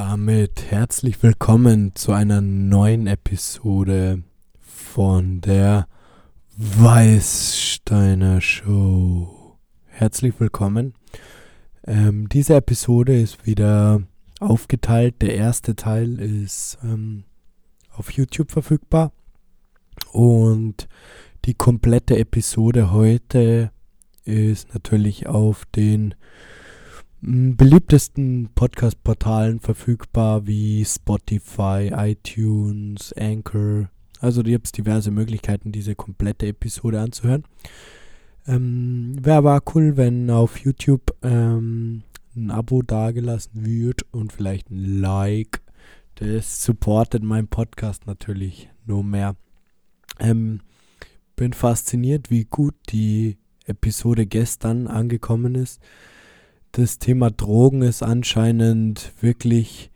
damit herzlich willkommen zu einer neuen Episode von der Weißsteiner Show. Herzlich willkommen. Ähm, diese Episode ist wieder aufgeteilt. Der erste Teil ist ähm, auf YouTube verfügbar und die komplette Episode heute ist natürlich auf den beliebtesten Podcast-Portalen verfügbar wie Spotify, iTunes, Anchor. Also ihr habt diverse Möglichkeiten, diese komplette Episode anzuhören. Ähm, Wäre aber cool, wenn auf YouTube ähm, ein Abo dagelassen wird und vielleicht ein Like. Das supportet meinen Podcast natürlich nur mehr. Ähm, bin fasziniert, wie gut die Episode gestern angekommen ist das Thema Drogen ist anscheinend wirklich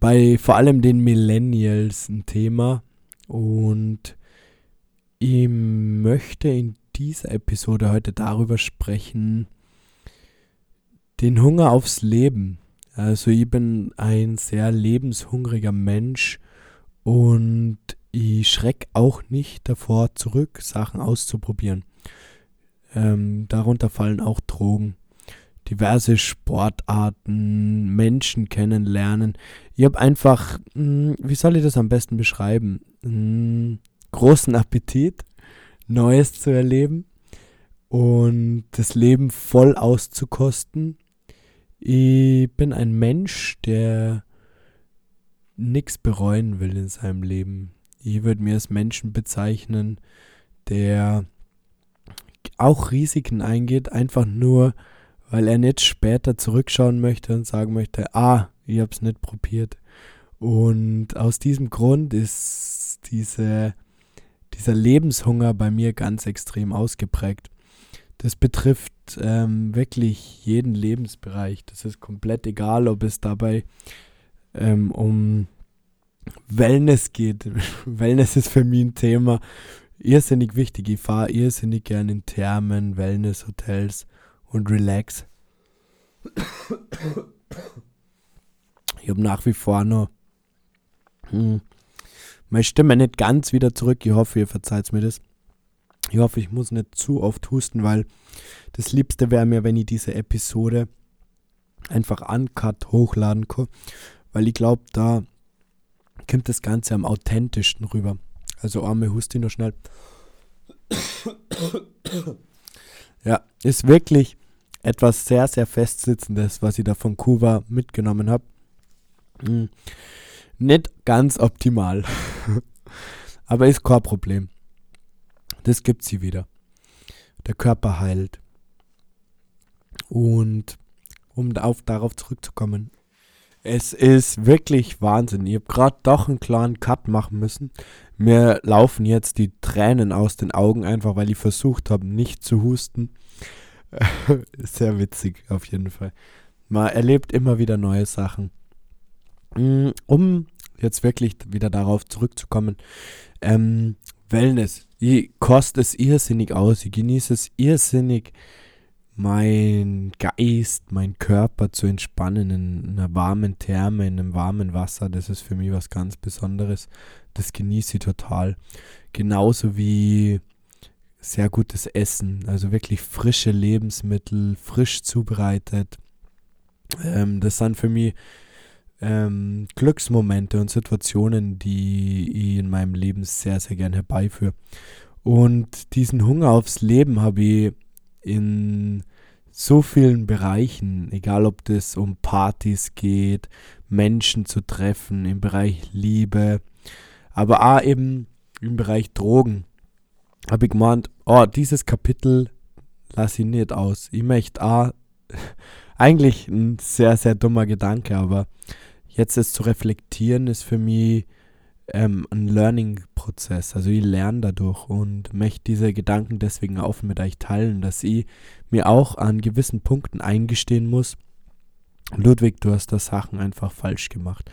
bei vor allem den Millennials ein Thema. Und ich möchte in dieser Episode heute darüber sprechen, den Hunger aufs Leben. Also ich bin ein sehr lebenshungriger Mensch und ich schrecke auch nicht davor zurück, Sachen auszuprobieren. Ähm, darunter fallen auch Drogen diverse Sportarten, Menschen kennenlernen. Ich habe einfach, hm, wie soll ich das am besten beschreiben? Hm, großen Appetit, Neues zu erleben und das Leben voll auszukosten. Ich bin ein Mensch, der nichts bereuen will in seinem Leben. Ich würde mir als Menschen bezeichnen, der auch Risiken eingeht, einfach nur weil er nicht später zurückschauen möchte und sagen möchte, ah, ich habe es nicht probiert. Und aus diesem Grund ist diese, dieser Lebenshunger bei mir ganz extrem ausgeprägt. Das betrifft ähm, wirklich jeden Lebensbereich. Das ist komplett egal, ob es dabei ähm, um Wellness geht. Wellness ist für mich ein Thema irrsinnig wichtig. Ich fahre irrsinnig gerne in Thermen, Wellnesshotels und relax. Ich habe nach wie vor noch hm, meine Stimme nicht ganz wieder zurück. Ich hoffe, ihr verzeiht mir das. Ich hoffe, ich muss nicht zu oft husten, weil das Liebste wäre mir, wenn ich diese Episode einfach uncut hochladen kann. Weil ich glaube, da kommt das Ganze am authentischsten rüber. Also arme Husti noch schnell. ja, ist wirklich etwas sehr, sehr Festsitzendes, was ich da von Kuba mitgenommen habe. Hm. Nicht ganz optimal. Aber ist kein Problem. Das gibt sie wieder. Der Körper heilt. Und um auf, darauf zurückzukommen, es ist wirklich Wahnsinn. Ich habe gerade doch einen klaren Cut machen müssen. Mir laufen jetzt die Tränen aus den Augen, einfach weil ich versucht habe, nicht zu husten. Sehr witzig, auf jeden Fall. Man erlebt immer wieder neue Sachen. Mm, um jetzt wirklich wieder darauf zurückzukommen, ähm, Wellness. Ich koste es irrsinnig aus. Ich genieße es irrsinnig, mein Geist, mein Körper zu entspannen in einer warmen Therme, in einem warmen Wasser. Das ist für mich was ganz Besonderes. Das genieße ich total. Genauso wie sehr gutes Essen, also wirklich frische Lebensmittel, frisch zubereitet. Ähm, das sind für mich ähm, Glücksmomente und Situationen, die ich in meinem Leben sehr, sehr gern herbeiführe. Und diesen Hunger aufs Leben habe ich in so vielen Bereichen, egal ob das um Partys geht, Menschen zu treffen, im Bereich Liebe, aber auch eben im Bereich Drogen habe ich gemeint, oh, dieses Kapitel lasse ich nicht aus. Ich möchte auch, eigentlich ein sehr, sehr dummer Gedanke, aber jetzt es zu reflektieren ist für mich ähm, ein Learning-Prozess. Also ich lerne dadurch und möchte diese Gedanken deswegen offen mit euch teilen, dass ich mir auch an gewissen Punkten eingestehen muss, Ludwig, du hast da Sachen einfach falsch gemacht.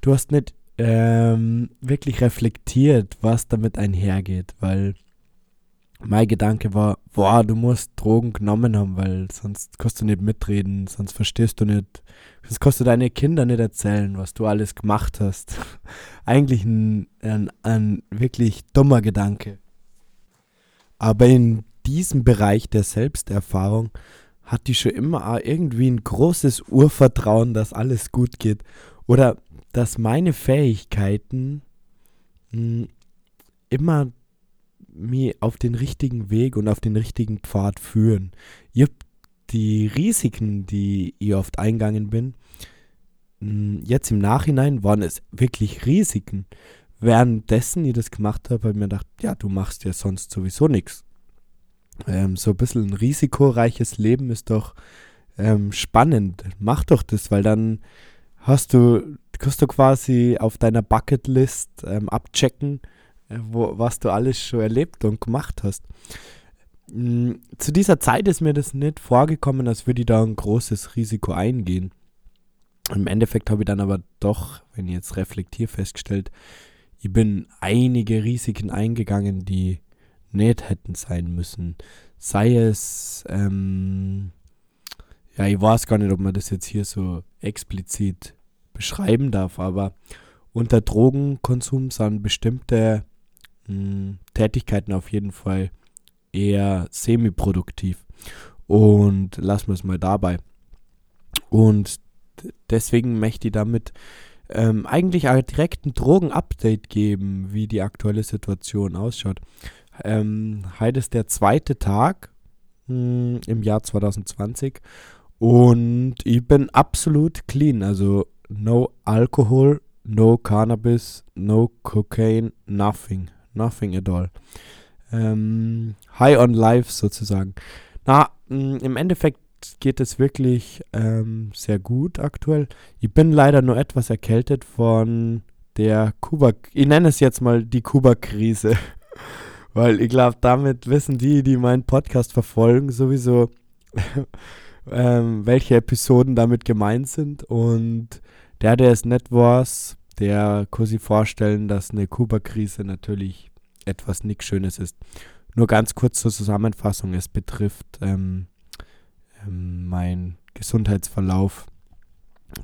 Du hast nicht ähm, wirklich reflektiert, was damit einhergeht, weil mein Gedanke war, boah, du musst Drogen genommen haben, weil sonst kannst du nicht mitreden, sonst verstehst du nicht, sonst kannst du deine Kinder nicht erzählen, was du alles gemacht hast. Eigentlich ein, ein, ein wirklich dummer Gedanke. Aber in diesem Bereich der Selbsterfahrung hat die schon immer irgendwie ein großes Urvertrauen, dass alles gut geht. Oder dass meine Fähigkeiten mh, hm, immer mich auf den richtigen Weg und auf den richtigen Pfad führen. Ihr die Risiken, die ich oft eingegangen bin, hm, jetzt im Nachhinein waren es wirklich Risiken. Währenddessen ich das gemacht habe, habe ich mir gedacht, ja, du machst ja sonst sowieso nichts. Ähm, so ein bisschen ein risikoreiches Leben ist doch ähm, spannend. Mach doch das, weil dann hast du, kannst du quasi auf deiner Bucketlist ähm, abchecken, wo, was du alles schon erlebt und gemacht hast. Mm, zu dieser Zeit ist mir das nicht vorgekommen, als würde ich da ein großes Risiko eingehen. Im Endeffekt habe ich dann aber doch, wenn ich jetzt reflektiere, festgestellt, ich bin einige Risiken eingegangen, die nicht hätten sein müssen. Sei es, ähm, ja, ich weiß gar nicht, ob man das jetzt hier so explizit beschreiben darf, aber unter Drogenkonsum sind bestimmte mh, Tätigkeiten auf jeden Fall eher semi-produktiv. Und lassen wir es mal dabei. Und deswegen möchte ich damit ähm, eigentlich direkt ein Drogen-Update geben, wie die aktuelle Situation ausschaut. Ähm, heute ist der zweite Tag mh, im Jahr 2020 und ich bin absolut clean. Also no Alkohol, no Cannabis, no Cocaine, nothing. Nothing at all. Ähm, high on life sozusagen. Na, im Endeffekt geht es wirklich ähm, sehr gut aktuell. Ich bin leider nur etwas erkältet von der Kuba, ich nenne es jetzt mal die Kuba-Krise. Weil ich glaube, damit wissen die, die meinen Podcast verfolgen, sowieso, ähm, welche Episoden damit gemeint sind. Und der, der es nicht weiß, der sich vorstellen, dass eine Kuba-Krise natürlich etwas nichts Schönes ist. Nur ganz kurz zur Zusammenfassung. Es betrifft ähm, ähm, mein Gesundheitsverlauf,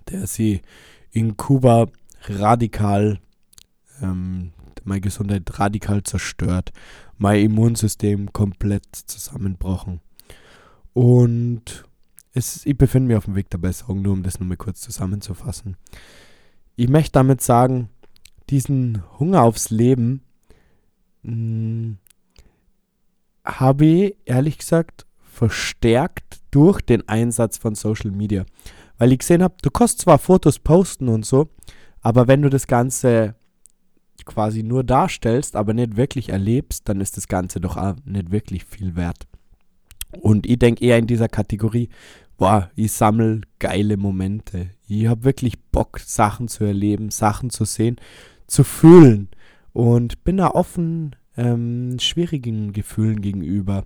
der sie in Kuba radikal ähm, meine Gesundheit radikal zerstört, mein Immunsystem komplett zusammenbrochen. Und es, ich befinde mich auf dem Weg der Besserung, nur um das nochmal kurz zusammenzufassen. Ich möchte damit sagen, diesen Hunger aufs Leben hm, habe ich ehrlich gesagt verstärkt durch den Einsatz von Social Media. Weil ich gesehen habe, du kannst zwar Fotos posten und so, aber wenn du das Ganze quasi nur darstellst, aber nicht wirklich erlebst, dann ist das Ganze doch auch nicht wirklich viel wert. Und ich denke eher in dieser Kategorie, boah, ich sammle geile Momente. Ich habe wirklich Bock, Sachen zu erleben, Sachen zu sehen, zu fühlen. Und bin da offen ähm, schwierigen Gefühlen gegenüber.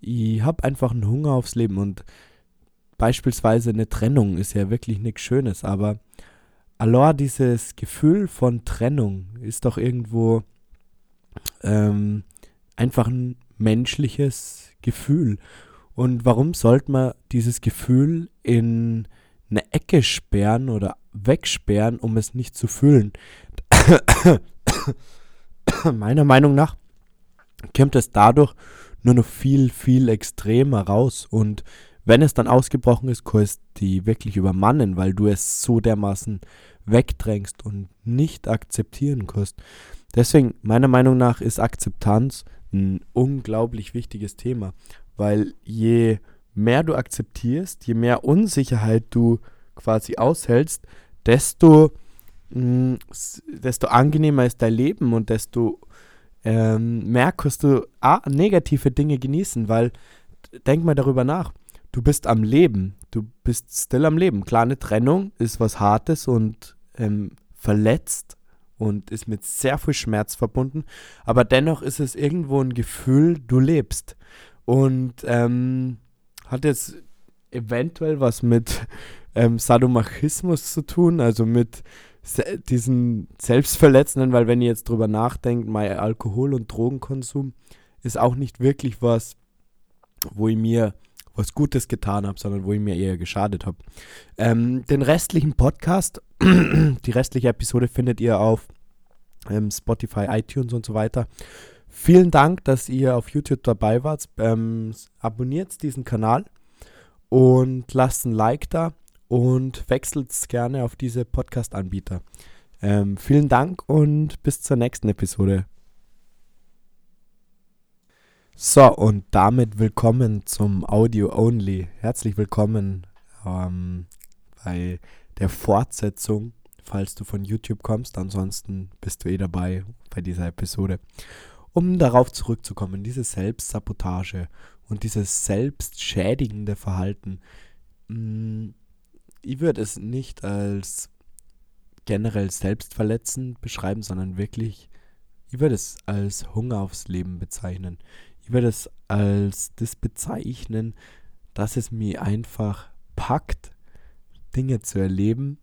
Ich habe einfach einen Hunger aufs Leben und beispielsweise eine Trennung ist ja wirklich nichts Schönes, aber allein dieses Gefühl von Trennung ist doch irgendwo ähm, einfach ein menschliches Gefühl. Und warum sollte man dieses Gefühl in eine Ecke sperren oder wegsperren, um es nicht zu fühlen? Meiner Meinung nach kommt es dadurch nur noch viel, viel extremer raus. Und wenn es dann ausgebrochen ist, kannst du die wirklich übermannen, weil du es so dermaßen wegdrängst und nicht akzeptieren kannst. Deswegen, meiner Meinung nach, ist Akzeptanz ein unglaublich wichtiges Thema, weil je mehr du akzeptierst, je mehr Unsicherheit du quasi aushältst, desto, mh, mm, desto angenehmer ist dein Leben und desto ähm, mehr kannst du A, negative Dinge genießen, weil denk mal darüber nach du bist am Leben, du bist still am Leben. Klar, eine Trennung ist was Hartes und ähm, verletzt und ist mit sehr viel Schmerz verbunden, aber dennoch ist es irgendwo ein Gefühl, du lebst. Und ähm, hat jetzt eventuell was mit ähm, Sadomachismus zu tun, also mit se diesen Selbstverletzenden, weil wenn ihr jetzt drüber nachdenkt, mein Alkohol- und Drogenkonsum ist auch nicht wirklich was, wo ich mir was Gutes getan habe, sondern wo ich mir eher geschadet habe. Ähm, den restlichen Podcast, die restliche Episode findet ihr auf ähm, Spotify, iTunes und so weiter. Vielen Dank, dass ihr auf YouTube dabei wart. Ähm, abonniert diesen Kanal und lasst ein Like da und wechselt gerne auf diese Podcast-Anbieter. Ähm, vielen Dank und bis zur nächsten Episode. So, und damit willkommen zum Audio Only. Herzlich willkommen ähm, bei der Fortsetzung, falls du von YouTube kommst. Ansonsten bist du eh dabei bei dieser Episode. Um darauf zurückzukommen, diese Selbstsabotage und dieses selbstschädigende Verhalten, mm, ich würde es nicht als generell selbstverletzend beschreiben, sondern wirklich, ich würde es als Hunger aufs Leben bezeichnen. Ich würde es als das bezeichnen, dass es mir einfach packt, Dinge zu erleben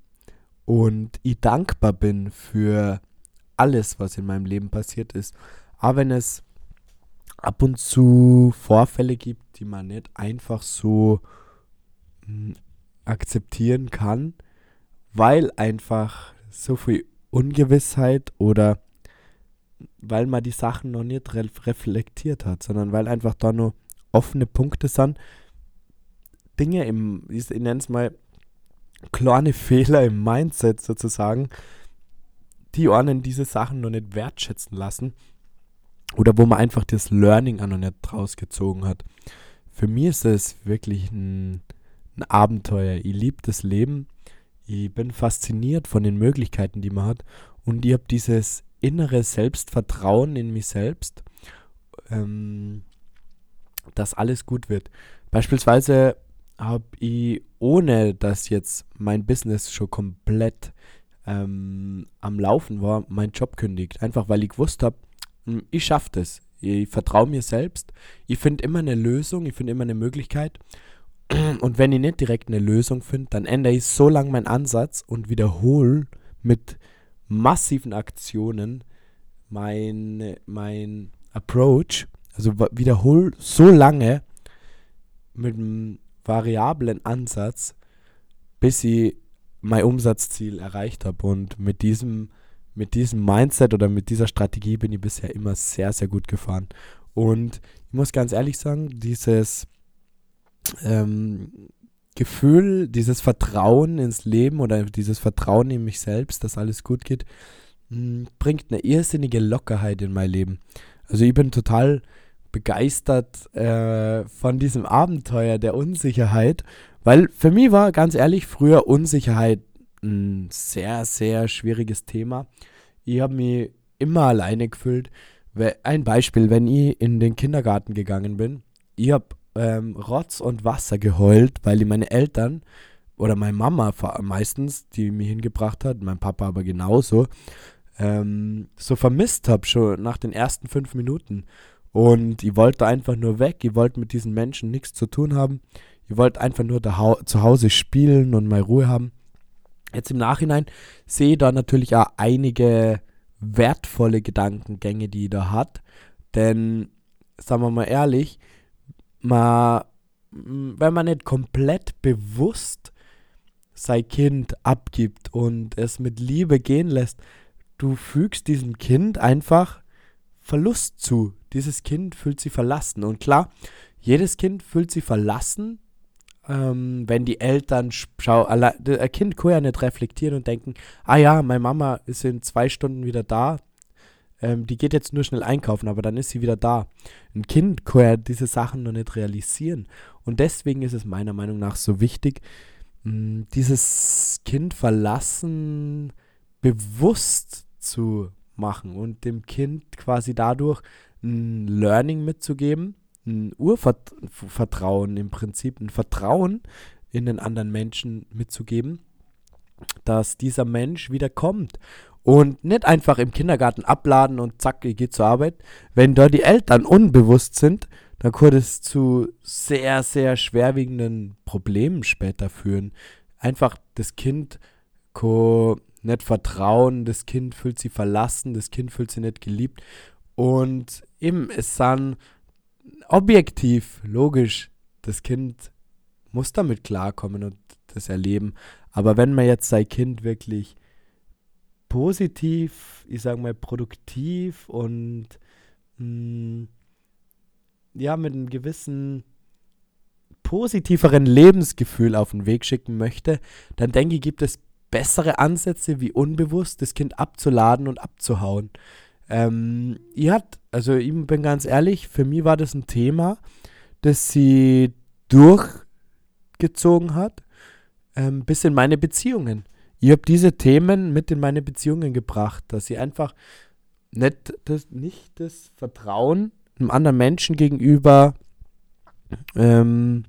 und ich dankbar bin für alles, was in meinem Leben passiert ist. Aber wenn es ab und zu Vorfälle gibt, die man nicht einfach so hm, akzeptieren kann, weil einfach so viel Ungewissheit oder weil man die Sachen noch nicht re reflektiert hat, sondern weil einfach da nur offene Punkte sind. Dinge im, ich nenne es mal, kleine Fehler im Mindset sozusagen, die einen diese Sachen noch nicht wertschätzen lassen oder wo man einfach das Learning auch noch nicht rausgezogen hat. Für mich ist es wirklich ein, ein Abenteuer. Ich liebe das Leben. Ich bin fasziniert von den Möglichkeiten, die man hat. Und ich habe dieses innere Selbstvertrauen in mich selbst, ähm, dass alles gut wird. Beispielsweise habe ich, ohne dass jetzt mein Business schon komplett ähm, am Laufen war, meinen Job kündigt. Einfach weil ich gewusst habe, ich schaffe das. Ich vertraue mir selbst. Ich finde immer eine Lösung, ich finde immer eine Möglichkeit. Und wenn ich nicht direkt eine Lösung finde, dann ändere ich so lange meinen Ansatz und wiederhole mit massiven Aktionen mein, mein Approach. Also wiederhole so lange mit einem variablen Ansatz, bis ich mein Umsatzziel erreicht habe. Und mit diesem mit diesem Mindset oder mit dieser Strategie bin ich bisher immer sehr, sehr gut gefahren. Und ich muss ganz ehrlich sagen, dieses ähm, Gefühl, dieses Vertrauen ins Leben oder dieses Vertrauen in mich selbst, dass alles gut geht, hm, bringt eine irrsinnige Lockerheit in mein Leben. Also ich bin total begeistert äh, von diesem Abenteuer der Unsicherheit, weil für mich war ganz ehrlich früher Unsicherheit ein sehr, sehr schwieriges Thema. Ich habe mich immer alleine gefühlt. Ein Beispiel, wenn ich in den Kindergarten gegangen bin, ich habe ähm, Rotz und Wasser geheult, weil ich meine Eltern oder meine Mama meistens, die mich hingebracht hat, mein Papa aber genauso, ähm, so vermisst habe schon nach den ersten fünf Minuten. Und ich wollte einfach nur weg, ich wollte mit diesen Menschen nichts zu tun haben. Ich wollte einfach nur zu Hause spielen und mal Ruhe haben. Jetzt im Nachhinein sehe ich da natürlich auch einige wertvolle Gedankengänge, die er da hat. Denn, sagen wir mal ehrlich, man, wenn man nicht komplett bewusst sein Kind abgibt und es mit Liebe gehen lässt, du fügst diesem Kind einfach Verlust zu. Dieses Kind fühlt sich verlassen. Und klar, jedes Kind fühlt sich verlassen, ähm, wenn die Eltern schau, ein Kind kann ja nicht reflektieren und denken, ah ja, meine Mama ist in zwei Stunden wieder da, ähm, die geht jetzt nur schnell einkaufen, aber dann ist sie wieder da. Ein Kind kann ja diese Sachen noch nicht realisieren. Und deswegen ist es meiner Meinung nach so wichtig, mh, hm, dieses Kind verlassen bewusst zu machen und dem Kind quasi dadurch ein Learning mitzugeben, ein Urvertrauen im Prinzip, ein Vertrauen in den anderen Menschen mitzugeben, dass dieser Mensch wieder kommt und nicht einfach im Kindergarten abladen und zack, ich gehe zur Arbeit. Wenn da die Eltern unbewusst sind, dann kann es zu sehr, sehr schwerwiegenden Problemen später führen. Einfach das Kind nicht vertrauen, das Kind fühlt sich verlassen, das Kind fühlt sich nicht geliebt Und eben, es dann objektiv, logisch, das Kind muss damit klarkommen und das erleben. Aber wenn man jetzt sein Kind wirklich positiv, ich sag mal, produktiv und mh, mm, ja, mit einem gewissen positiveren Lebensgefühl auf den Weg schicken möchte, dann denke ich, gibt es bessere Ansätze, wie unbewusst das Kind abzuladen und abzuhauen. Ähm, ihr hat, also ich bin ganz ehrlich, für mich war das ein Thema, das sie durchgezogen hat, ähm, bis in meine Beziehungen. Ich habe diese Themen mit in meine Beziehungen gebracht, dass sie einfach nicht das, nicht das Vertrauen einem anderen Menschen gegenüber ähm,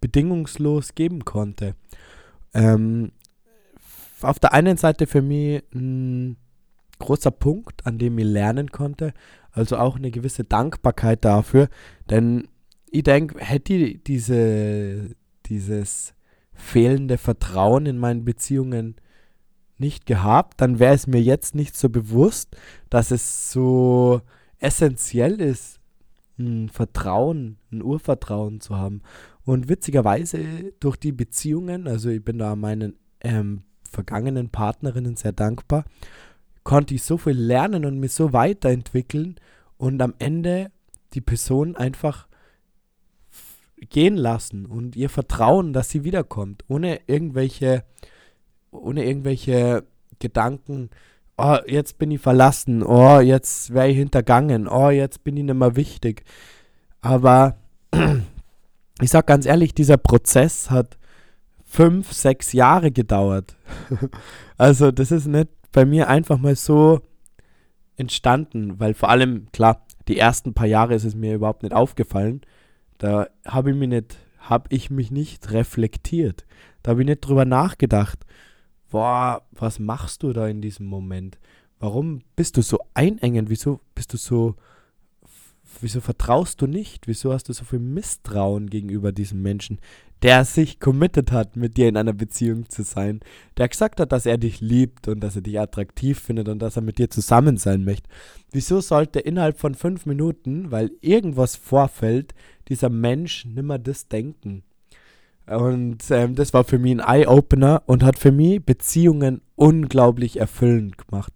bedingungslos geben konnte. Ähm, auf der einen Seite für mich ein großer Punkt, an dem ich lernen konnte, also auch eine gewisse Dankbarkeit dafür, denn ich denke, hätte ich diese, dieses fehlende Vertrauen in meinen Beziehungen nicht gehabt, dann wäre es mir jetzt nicht so bewusst, dass es so essentiell ist, ein Vertrauen, ein Urvertrauen zu haben. Und witzigerweise durch die Beziehungen, also ich bin da meinen ähm, vergangenen Partnerinnen sehr dankbar, konnte ich so viel lernen und mich so weiterentwickeln und am Ende die Person einfach gehen lassen und ihr vertrauen, dass sie wiederkommt, ohne irgendwelche, ohne irgendwelche Gedanken, oh, jetzt bin ich verlassen, oh, jetzt wäre ich hintergangen, oh, jetzt bin ich nicht mehr wichtig. Aber ich sag ganz ehrlich, dieser Prozess hat fünf, sechs Jahre gedauert. also das ist nicht bei mir einfach mal so entstanden, weil vor allem, klar, die ersten paar Jahre ist es mir überhaupt nicht aufgefallen. Da habe ich mich nicht, habe ich mich nicht reflektiert. Da habe ich nicht drüber nachgedacht. Boah, was machst du da in diesem Moment? Warum bist du so einengend? Wieso bist du so wieso vertraust du nicht? Wieso hast du so viel Misstrauen gegenüber diesem Menschen, der sich committed hat, mit dir in einer Beziehung zu sein, der gesagt hat, dass er dich liebt und dass er dich attraktiv findet und dass er mit dir zusammen sein möchte? Wieso sollte innerhalb von fünf Minuten, weil irgendwas vorfällt, dieser Mensch nimmer das denken? Und ähm, das war für mich ein Eye-Opener und hat für mich Beziehungen unglaublich erfüllend gemacht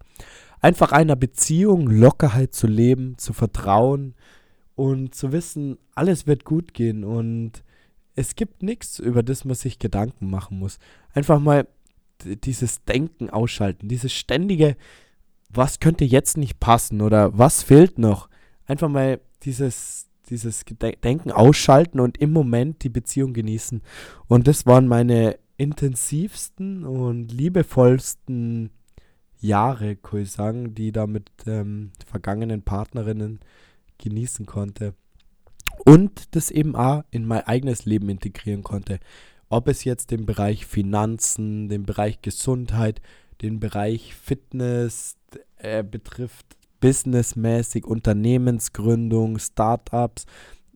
einfach einer Beziehung Lockerheit zu leben, zu vertrauen, und zu wissen, alles wird gut gehen und es gibt nichts, über das man sich Gedanken machen muss. Einfach mal dieses Denken ausschalten, dieses ständige, was könnte jetzt nicht passen oder was fehlt noch. Einfach mal dieses, dieses Denken ausschalten und im Moment die Beziehung genießen. Und das waren meine intensivsten und liebevollsten Jahre, sagen, die da mit ähm, vergangenen Partnerinnen genießen konnte. Und das eben auch in mein eigenes Leben integrieren konnte. Ob es jetzt den Bereich Finanzen, den Bereich Gesundheit, den Bereich Fitness äh, betrifft, businessmäßig, Unternehmensgründung, Startups,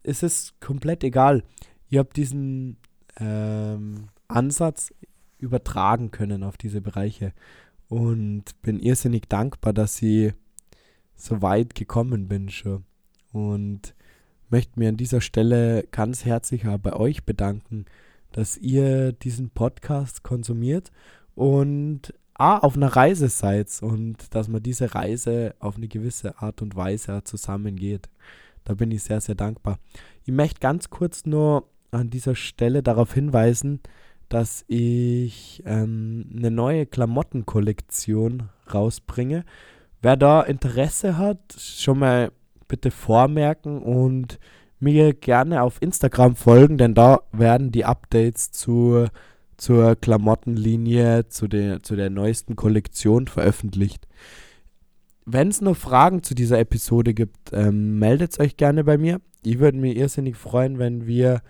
ist es komplett egal. Ihr habt diesen ähm, Ansatz übertragen können auf diese Bereiche und bin irrsinnig dankbar, dass ich so weit gekommen bin schon und möchte mir an dieser Stelle ganz herzlich bei euch bedanken, dass ihr diesen Podcast konsumiert und A, auf einer Reise seid und dass man diese Reise auf eine gewisse Art und Weise zusammengeht. Da bin ich sehr, sehr dankbar. Ich möchte ganz kurz nur an dieser Stelle darauf hinweisen, dass ich ähm, eine neue Klamottenkollektion rausbringe. Wer da Interesse hat, schon mal bitte vormerken und mir gerne auf Instagram folgen, denn da werden die Updates zur, zur Klamottenlinie, zu der, zu der neuesten Kollektion veröffentlicht. Wenn es noch Fragen zu dieser Episode gibt, ähm, meldet euch gerne bei mir. Ich würde mich irrsinnig freuen, wenn wir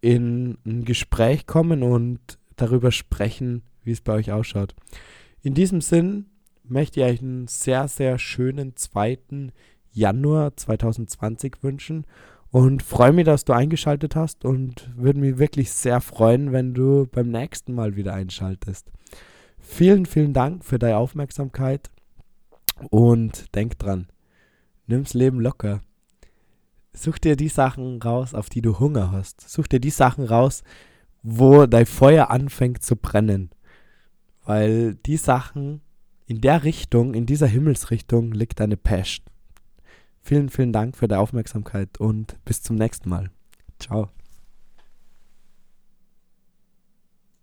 in ein Gespräch kommen und darüber sprechen, wie es bei euch ausschaut. In diesem Sinn möchte ich euch einen sehr, sehr schönen zweiten Januar 2020 wünschen und freue mich, dass du eingeschaltet hast und würde mich wirklich sehr freuen, wenn du beim nächsten Mal wieder einschaltest. Vielen, vielen Dank für deine Aufmerksamkeit und denk dran, Nimm's Leben locker. Such dir die Sachen raus, auf die du Hunger hast. Such dir die Sachen raus, wo dein Feuer anfängt zu brennen. Weil die Sachen in der Richtung, in dieser Himmelsrichtung liegt deine Passion. Vielen, vielen Dank für die Aufmerksamkeit und bis zum nächsten Mal. Ciao.